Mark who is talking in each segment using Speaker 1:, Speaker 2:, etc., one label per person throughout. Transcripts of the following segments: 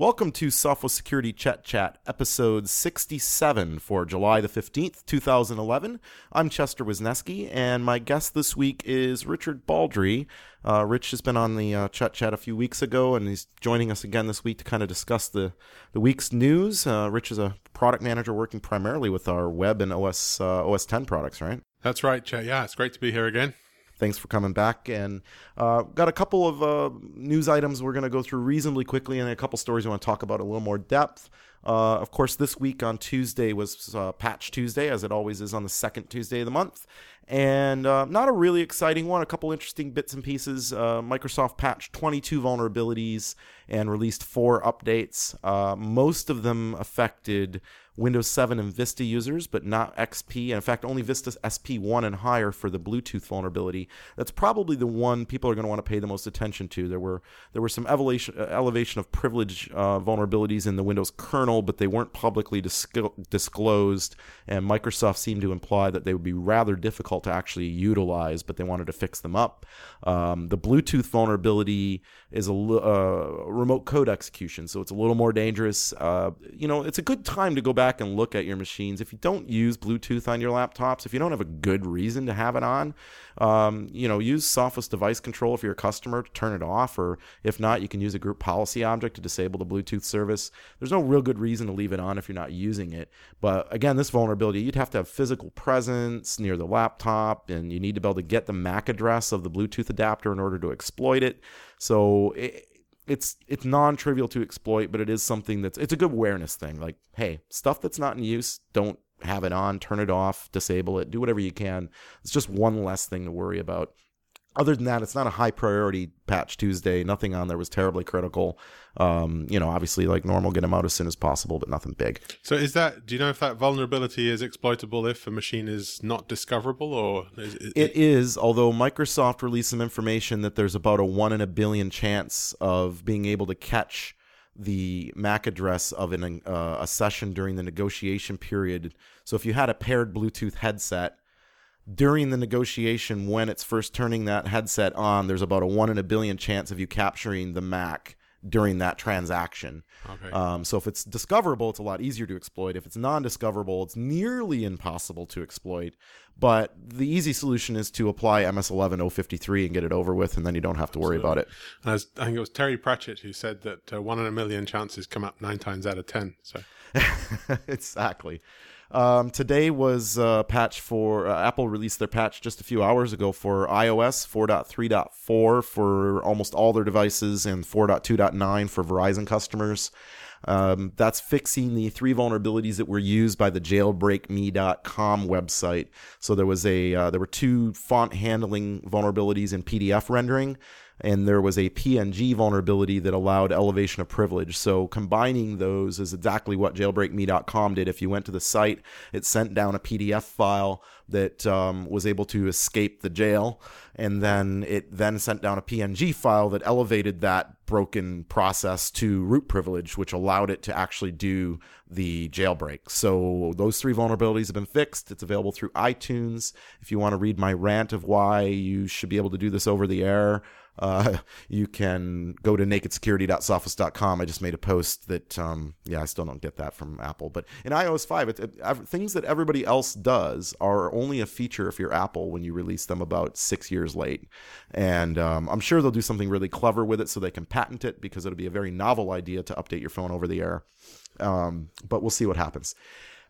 Speaker 1: Welcome to Sophos Security Chet Chat, episode 67 for July the 15th, 2011. I'm Chester Wisniewski, and my guest this week is Richard Baldry. Uh, Rich has been on the uh, Chet Chat a few weeks ago, and he's joining us again this week to kind of discuss the, the week's news. Uh, Rich is a product manager working primarily with our web and OS, uh, OS 10 products, right?
Speaker 2: That's right, Chet. Yeah, it's great to be here again
Speaker 1: thanks for coming back. And uh, got a couple of uh, news items we're going to go through reasonably quickly, and a couple stories we want to talk about a little more depth. Uh, of course, this week on Tuesday was uh, Patch Tuesday, as it always is on the second Tuesday of the month. And uh, not a really exciting one, a couple interesting bits and pieces. Uh, Microsoft patched 22 vulnerabilities and released four updates. most of them affected Windows 7 and Vista users, but not XP. And in fact, only Vista SP1 and higher for the Bluetooth vulnerability. That's probably the one people are going to want to pay the most attention to. There were there were some elevation elevation of privilege uh, vulnerabilities in the Windows kernel, but they weren't publicly disclosed. And Microsoft seemed to imply that they would be rather difficult to actually utilize, but they wanted to fix them up. Um, the Bluetooth vulnerability is a uh, remote code execution, so it's a little more dangerous. Uh, you know, it's a good time to go back and look at your machines. If you don't use Bluetooth on your laptops, if you don't have a good reason to have it on, um, you know, use Sophos Device Control if you're a customer to turn it off, or if not, you can use a group policy object to disable the Bluetooth service. There's no real good reason to leave it on if you're not using it. But again, this vulnerability, you'd have to have physical presence near the laptop, and you need to be able to get the MAC address of the Bluetooth adapter in order to exploit it. So it, it's it's non-trivial to exploit, but it is something that's it's a good awareness thing. Like, hey, stuff that's not in use, don't have it on, turn it off, disable it, do whatever you can. It's just one less thing to worry about other than that, it's not a high priority patch Tuesday. Nothing on there was terribly critical. Um, you know, obviously, like normal, get them out as soon as possible, but nothing big.
Speaker 2: So, is that? Do you know if that vulnerability is exploitable if a machine is not discoverable, or
Speaker 1: is, it, it is? Although Microsoft released some information that there's about a one in a billion chance of being able to catch the MAC address of an, uh, a session during the negotiation period. So, if you had a paired Bluetooth headset during the negotiation when it's first turning that headset on, there's about a one in a billion chance of you capturing the Mac during that transaction. Okay. Um, so if it's discoverable, it's a lot easier to exploit. If it's non-discoverable, it's nearly impossible to exploit. But the easy solution is to apply MS-11 053 and get it over with, and then you don't have to worry about it.
Speaker 2: As, I think it was Terry Pratchett who said that uh, one in a million chances come up nine times out of ten. So
Speaker 1: exactly. Um, today was a patch for uh, Apple released their patch just a few hours ago for iOS 4.3.4 for almost all their devices and 4.2.9 for Verizon customers. Um, that's fixing the three vulnerabilities that were used by the jailbreakme.com website. So there was a uh, there were two font handling vulnerabilities in PDF rendering and there was a PNG vulnerability that allowed elevation of privilege. So combining those is exactly what jailbreakme.com did. If you went to the site, it sent down a PDF file that um, was able to escape the jail, and then it then sent down a PNG file that elevated that broken process to root privilege, which allowed it to actually do the jailbreak. So those three vulnerabilities have been fixed. It's available through iTunes. If you want to read my rant of why you should be able to do this over the air, uh, you can go to nakedsecurity.sophos.com. I just made a post that, um, yeah, I still don't get that from Apple. But in iOS 5, it, it, things that everybody else does are only a feature if you're Apple when you release them about six years late. And um, I'm sure they'll do something really clever with it so they can patent it because it'll be a very novel idea to update your phone over the air. Um, but we'll see what happens.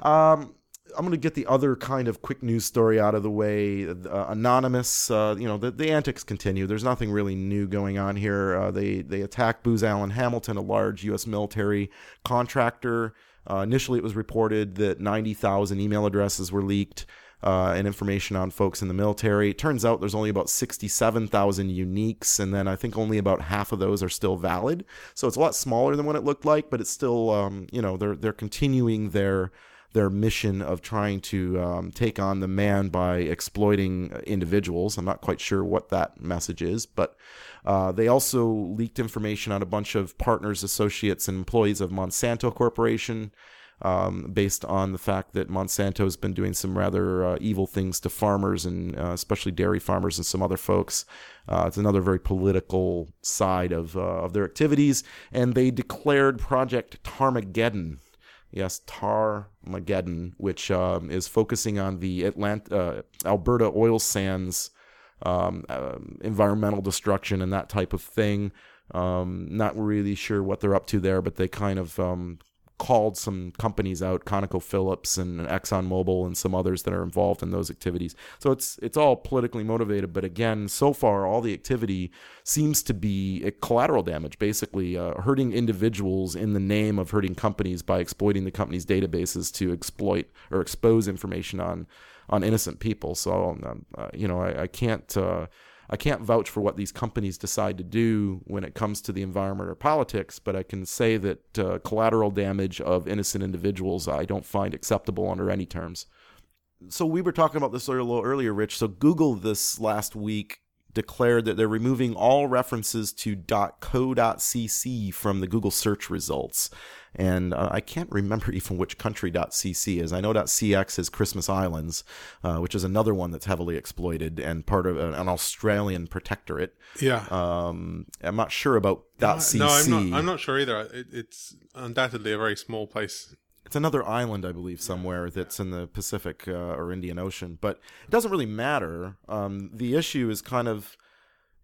Speaker 1: Um, I'm going to get the other kind of quick news story out of the way. Uh, anonymous, uh, you know, the, the antics continue. There's nothing really new going on here. Uh, they they attacked Booz Allen Hamilton, a large U.S. military contractor. Uh, initially, it was reported that 90,000 email addresses were leaked. Uh, and information on folks in the military. It turns out there's only about 67,000 uniques, and then I think only about half of those are still valid. So it's a lot smaller than what it looked like, but it's still, um, you know, they're they're continuing their their mission of trying to um, take on the man by exploiting individuals. I'm not quite sure what that message is, but uh, they also leaked information on a bunch of partners, associates, and employees of Monsanto Corporation. um, based on the fact that Monsanto's been doing some rather uh, evil things to farmers and uh, especially dairy farmers and some other folks. Uh, it's another very political side of uh, of their activities, and they declared Project Tarmageddon. Yes, Tar Tarmageddon, which um, is focusing on the uh, Alberta oil sands um, um, environmental destruction and that type of thing. Um, not really sure what they're up to there, but they kind of um, called some companies out, ConocoPhillips and ExxonMobil and some others that are involved in those activities. So it's it's all politically motivated, but again, so far all the activity seems to be collateral damage, basically uh, hurting individuals in the name of hurting companies by exploiting the company's databases to exploit or expose information on on innocent people. So um, uh, you know, I, I can't. Uh, I can't vouch for what these companies decide to do when it comes to the environment or politics, but I can say that uh, collateral damage of innocent individuals I don't find acceptable under any terms. So we were talking about this a little earlier, Rich. So Google this last week declared that they're removing all references to .co.cc from the Google search results. And uh, I can't remember even which country .cc is. I know .cx is Christmas Islands, uh, which is another one that's heavily exploited and part of an Australian protectorate.
Speaker 2: Yeah.
Speaker 1: Um, I'm not sure about .cc.
Speaker 2: No, I'm not. I'm not sure either. It, it's undoubtedly a very small place
Speaker 1: it's another island, I believe, somewhere that's in the Pacific uh, or Indian Ocean, but it doesn't really matter. Um, the issue is kind of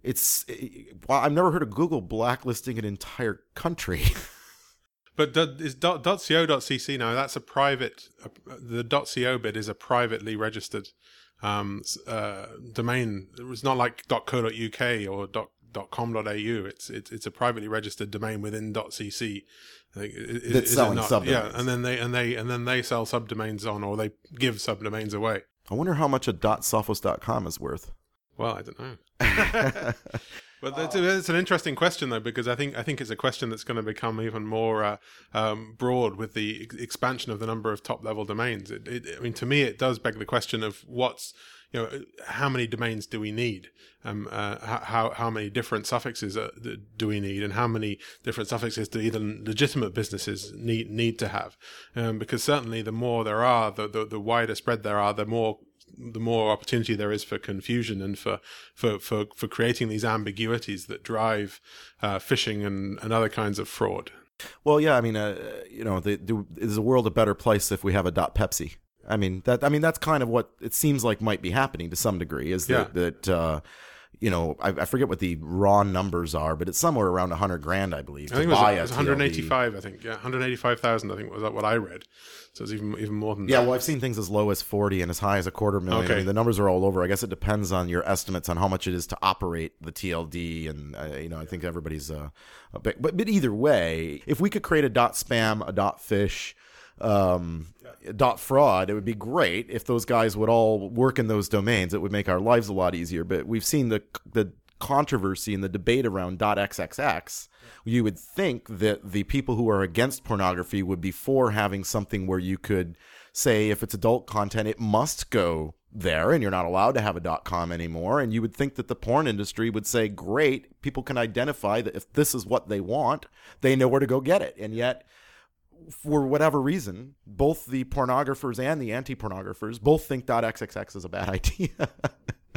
Speaker 1: it's. It, I've never heard of Google blacklisting an entire country.
Speaker 2: but is .co.cc now? That's a private. The .co bit is a privately registered um, uh, domain. It's not like .co.uk or .com.au. It's, it's it's a privately registered domain within .cc,
Speaker 1: is, that's is selling subdomains.
Speaker 2: Yeah, and then they and they and then they sell subdomains on, or they give subdomains away.
Speaker 1: I wonder how much a .sophos.com is worth.
Speaker 2: Well, I don't know. but that's, it's an interesting question though, because I think I think it's a question that's going to become even more uh, um, broad with the expansion of the number of top level domains. It, it, I mean, to me, it does beg the question of what's you know, how many domains do we need? Um, uh, how how many different suffixes uh, do we need, and how many different suffixes do even legitimate businesses need need to have? Um, because certainly, the more there are, the, the the wider spread there are, the more the more opportunity there is for confusion and for for for, for creating these ambiguities that drive uh, phishing and, and other kinds of fraud.
Speaker 1: Well, yeah, I mean, uh, you know, the, the, is the world a better place if we have a dot Pepsi? I mean that I mean that's kind of what it seems like might be happening to some degree is that yeah. that uh, you know I, I, forget what the raw numbers are, but it's somewhere around hundred grand, I believe.
Speaker 2: I think it was, it was 185. I think yeah, 185,000. I think was that what I read. So it's even even more than
Speaker 1: yeah.
Speaker 2: That.
Speaker 1: Well, I've seen things as low as 40 and as high as a quarter million. Okay. I mean, the numbers are all over. I guess it depends on your estimates on how much it is to operate the TLD, and uh, you know I think everybody's uh, a bit, but but either way, if we could create a dot spam, a dot phish um, dot fraud, it would be great if those guys would all work in those domains. It would make our lives a lot easier. But we've seen the the controversy and the debate around .xxx. You would think that the people who are against pornography would be for having something where you could say if it's adult content, it must go there and you're not allowed to have a .com anymore and you would think that the porn industry would say great people can identify that if this is what they want they know where to go get it and yet for whatever reason, both the pornographers and the anti-pornographers both think .xxx is a bad idea.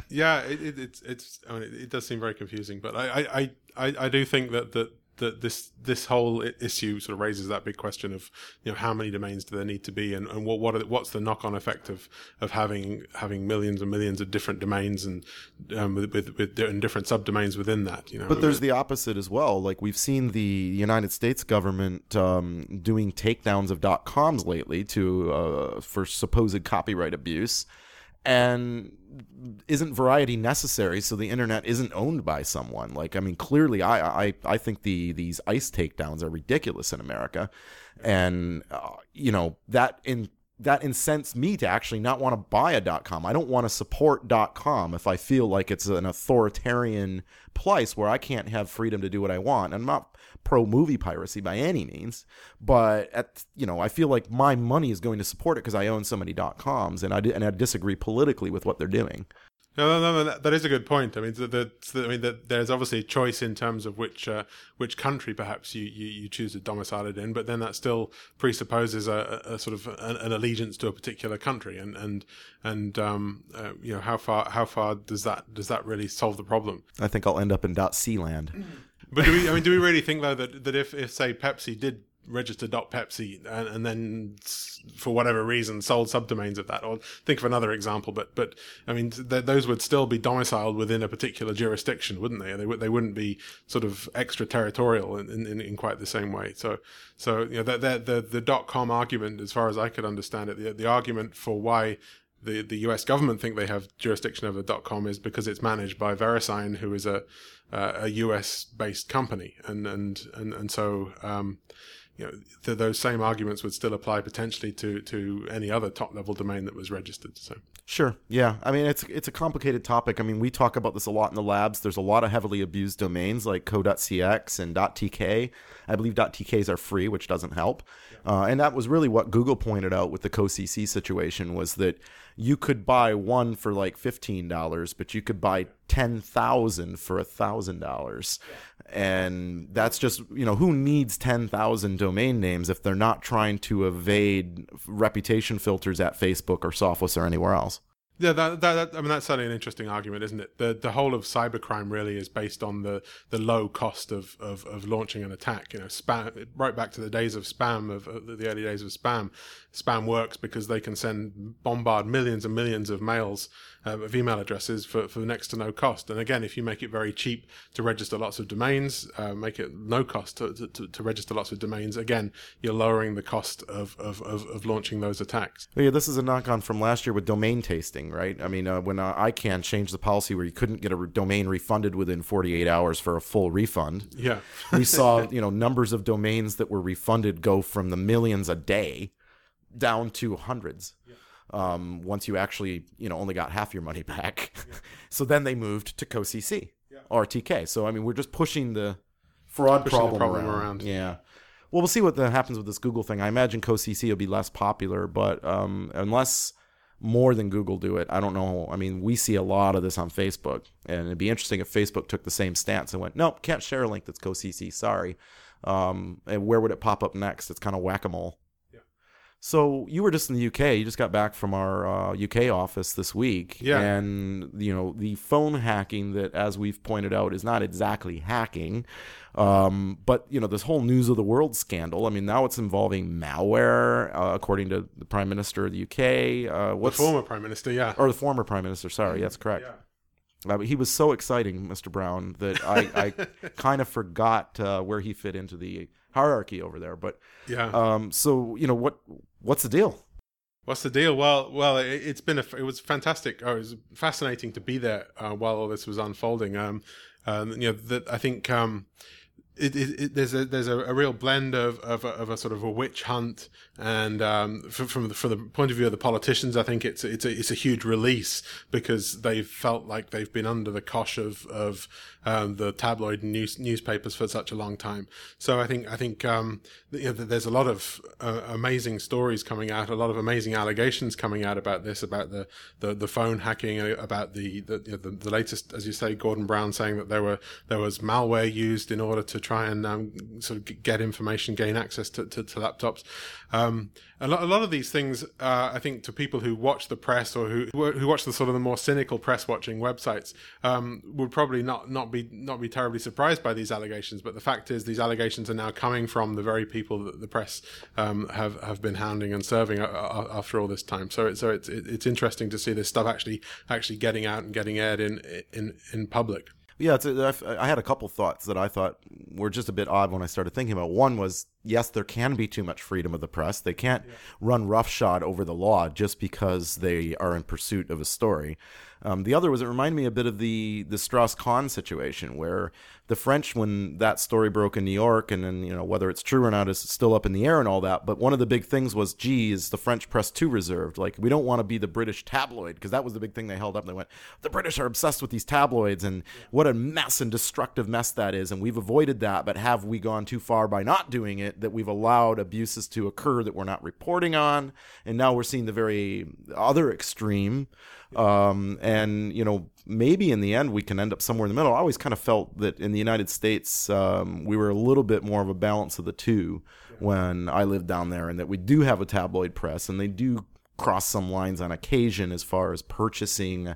Speaker 2: yeah, it, it, it's it's I mean, it, does seem very confusing, but I I, I, I do think that that that this this whole issue sort of raises that big question of you know how many domains do there need to be and, and what what are, what's the knock on effect of of having having millions and millions of different domains and um, with, with, with different subdomains within that you know?
Speaker 1: But there's the opposite as well. Like we've seen the United States government um, doing takedowns of dot coms lately to uh, for supposed copyright abuse and isn't variety necessary so the internet isn't owned by someone. Like i mean clearly i i, I think the these ICE takedowns are ridiculous in america. And uh, you know that in that incents me to actually not want to buy a .com. I don't want to support .com if I feel like it's an authoritarian place where I can't have freedom to do what I want. I'm not pro movie piracy by any means, but at you know I feel like my money is going to support it because I own so many .coms, and I and I disagree politically with what they're doing.
Speaker 2: No, no, no, that, that is a good point. I mean, the, the, I mean, the, there's obviously a choice in terms of which uh, which country perhaps you, you, you, choose to domicile it in, but then that still presupposes a, a sort of an, an, allegiance to a particular country, and and and um, uh, you know how far how far does that does that really solve the problem?
Speaker 1: I think I'll end up in dot C land.
Speaker 2: But do we? I mean, do we really think though that that if, if say Pepsi did register Pepsi and, and, then for whatever reason sold subdomains of that or think of another example but but i mean th- those would still be domiciled within a particular jurisdiction wouldn't they they, w- they wouldn't be sort of extraterritorial in, in, in quite the same way so so you know the, the the dot com argument as far as i could understand it the, the argument for why the, the U.S. government think they have jurisdiction over the .com is because it's managed by VeriSign, who is a uh, a U.S. based company, and and and and so um, you know, th- those same arguments would still apply potentially to to any other top level domain that was registered. So
Speaker 1: sure, yeah. I mean, it's it's a complicated topic. I mean, we talk about this a lot in the labs. There's a lot of heavily abused domains like co.cx and .tk. I believe .tk's are free, which doesn't help. Uh, and that was really what Google pointed out with the CoCC situation was that you could buy one for like fifteen dollars, but you could buy ten thousand for a thousand dollars, and that's just you know who needs ten thousand domain names if they're not trying to evade reputation filters at Facebook or Sophos or anywhere else.
Speaker 2: Yeah, that, that, I mean that's certainly an interesting argument, isn't it? The the whole of cybercrime really is based on the, the low cost of, of, of launching an attack. You know, spam right back to the days of spam of, of the early days of spam. Spam works because they can send bombard millions and millions of mails uh, of email addresses for, for next to no cost. And again, if you make it very cheap to register lots of domains, uh, make it no cost to, to, to, register lots of domains, again, you're lowering the cost of, of, of, of launching those attacks.
Speaker 1: Yeah, this is a knock on from last year with domain tasting, right? I mean, uh, when uh, ICANN changed the policy where you couldn't get a re- domain refunded within 48 hours for a full refund.
Speaker 2: Yeah.
Speaker 1: we saw, you know, numbers of domains that were refunded go from the millions a day down to hundreds. Yeah um, once you actually you know only got half your money back. Yeah. so then they moved to CoCC yeah. or TK. So I mean, we're just pushing the fraud pushing problem, the problem around. around. Yeah. Well, we'll see what happens with this Google thing. I imagine CoCC will be less popular, but um, unless more than Google do it, I don't know. I mean, we see a lot of this on Facebook, and it'd be interesting if Facebook took the same stance and went, "Nope, can't share a link that's CoCC. Sorry." Um, and where would it pop up next? It's kind of whack a mole. So you were just in the UK. You just got back from our uh, UK office this week,
Speaker 2: yeah.
Speaker 1: And you know the phone hacking that, as we've pointed out, is not exactly hacking, um, but you know this whole news of the world scandal. I mean, now it's involving malware, uh, according to the Prime Minister of the UK. Uh,
Speaker 2: what's, the former Prime Minister, yeah,
Speaker 1: or the former Prime Minister. Sorry, that's correct. Yeah. Uh, he was so exciting, Mr. Brown, that I, I kind of forgot uh, where he fit into the hierarchy over there. But
Speaker 2: yeah,
Speaker 1: um, so you know what what's the deal?
Speaker 2: What's the deal? Well, well, it, has been a, it was fantastic. Oh, it was fascinating to be there uh, while all this was unfolding. Um, um, you know, that I think um, it, it, it, there's a there's a, a real blend of, of a, of, a, sort of a witch hunt, and um, from from the, from the, point of view of the politicians, I think it's it's a it's a huge release because they've felt like they've been under the cosh of of um, the tabloid news newspapers for such a long time. So I think I think um, you know, there's a lot of uh, amazing stories coming out, a lot of amazing allegations coming out about this, about the the, the phone hacking, uh, about the the, you know, the the latest, as you say, Gordon Brown saying that there were there was malware used in order to try and um, sort of get information, gain access to, to, to laptops. Um, a, lot, a lot of these things, uh, I think, to people who watch the press or who who watch the sort of the more cynical press watching websites, um, would probably not not be not be terribly surprised by these allegations. But the fact is, these allegations are now coming from the very people that the press um, have have been hounding and serving after all this time. So it's so it's it's interesting to see this stuff actually actually getting out and getting aired in in in public.
Speaker 1: Yeah, I had a couple thoughts that I thought were just a bit odd when I started thinking about. One was yes, there can be too much freedom of the press. They can't yeah. run roughshod over the law just because they are in pursuit of a story. Um, the other was it reminded me a bit of the the Strauss Kahn situation, where the French, when that story broke in New York, and then you know whether it's true or not is still up in the air and all that. But one of the big things was, geez, the French press too reserved? Like we don't want to be the British tabloid because that was the big thing they held up. They went, the British are obsessed with these tabloids, and what a mess and destructive mess that is. And we've avoided that, but have we gone too far by not doing it? that we've allowed abuses to occur that we're not reporting on, and now we're seeing the very other extreme. Um, and you know, maybe in the end we can end up somewhere in the middle. I always kind of felt that in the United States um, we were a little bit more of a balance of the two when I lived down there, and that we do have a tabloid press, and they do cross some lines on occasion as far as purchasing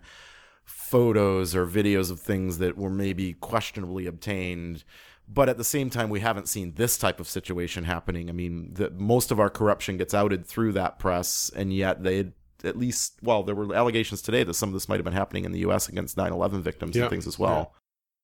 Speaker 1: photos or videos of things that were maybe questionably obtained but at the same time we haven't seen this type of situation happening i mean the, most of our corruption gets outed through that press and yet they at least well there were allegations today that some of this might have been happening in the us against 9-11 victims yeah. and things as well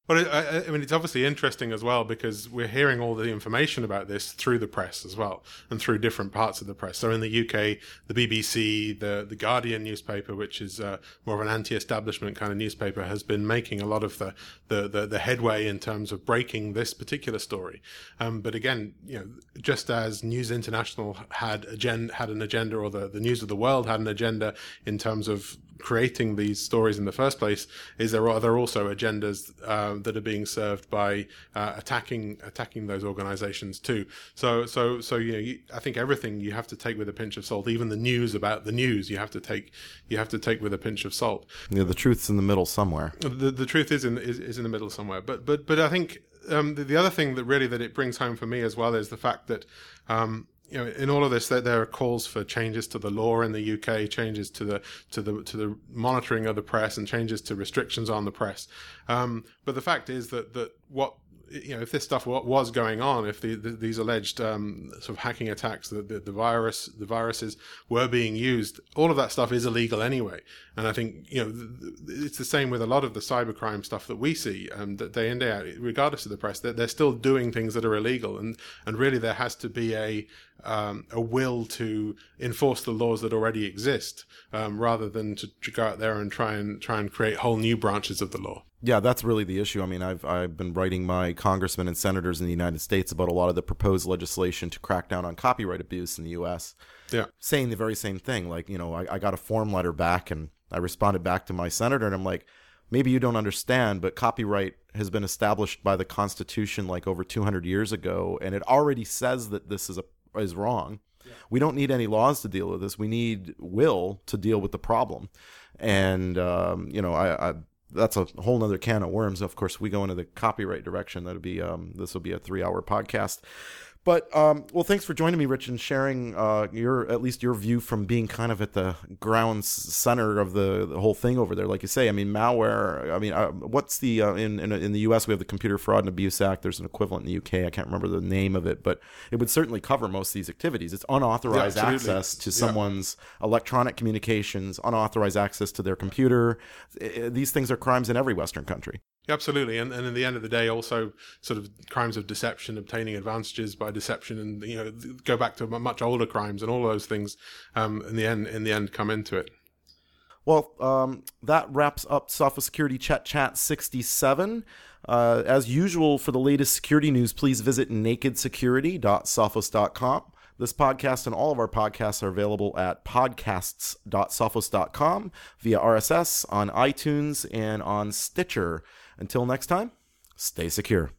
Speaker 2: but I, I, mean, it's obviously interesting as well because we're hearing all the information about this through the press as well, and through different parts of the press. So in the UK, the BBC, the the Guardian newspaper, which is uh, more of an anti-establishment kind of newspaper, has been making a lot of the the the, the headway in terms of breaking this particular story. Um, but again, you know, just as News International had agenda, had an agenda, or the the News of the World had an agenda in terms of creating these stories in the first place is there are there also agendas uh, that are being served by uh, attacking attacking those organizations too. So so so you know you, I think everything you have to take with a pinch of salt even the news about the news you have to take you have to take with a pinch of salt.
Speaker 1: Yeah the truth's in the middle somewhere.
Speaker 2: The, the truth is in is, is in the middle somewhere. But but but I think um, the, the, other thing that really that it brings home for me as well is the fact that um, you know, in all of this, that there are calls for changes to the law in the UK, changes to the to the to the monitoring of the press, and changes to restrictions on the press. Um, but the fact is that that what you know, if this stuff was going on, if the, the, these alleged um, sort of hacking attacks, the, the, virus, the viruses were being used, all of that stuff is illegal anyway. And I think you know it's the same with a lot of the cybercrime stuff that we see um, day in day out, regardless of the press, that they're still doing things that are illegal, and and really there has to be a um, a will to enforce the laws that already exist, um, rather than to, to go out there and try and try and create whole new branches of the law.
Speaker 1: Yeah, that's really the issue. I mean, I've I've been writing my congressmen and senators in the United States about a lot of the proposed legislation to crack down on copyright abuse in the U.S.
Speaker 2: Yeah,
Speaker 1: saying the very same thing. Like, you know, I, I got a form letter back, and I responded back to my senator, and I'm like, maybe you don't understand, but copyright has been established by the Constitution like over 200 years ago, and it already says that this is a is wrong. Yeah. We don't need any laws to deal with this. We need will to deal with the problem. And um, you know, I, I that's a whole nother can of worms. Of course, we go into the copyright direction. That'll be um, this will be a three hour podcast. But um, well, thanks for joining me, Rich, and sharing uh, your at least your view from being kind of at the ground center of the, the whole thing over there. Like you say, I mean, malware. I mean, uh, what's the uh, in, in in the U.S. we have the Computer Fraud and Abuse Act. There's an equivalent in the U.K. I can't remember the name of it, but it would certainly cover most of these activities. It's unauthorized yeah, access to someone's yeah. electronic communications, unauthorized access to their computer. These things are crimes in every Western country.
Speaker 2: Absolutely, and and in the end of the day, also sort of crimes of deception, obtaining advantages by deception, and you know go back to much older crimes, and all those things. Um, in the end, in the end, come into it.
Speaker 1: Well, um, that wraps up Sophos Security Chet Chat 67. Uh, as usual, for the latest security news, please visit nakedsecurity.sophos.com. This podcast and all of our podcasts are available at podcasts.sophos.com via RSS on iTunes and on Stitcher. Until next time, stay secure.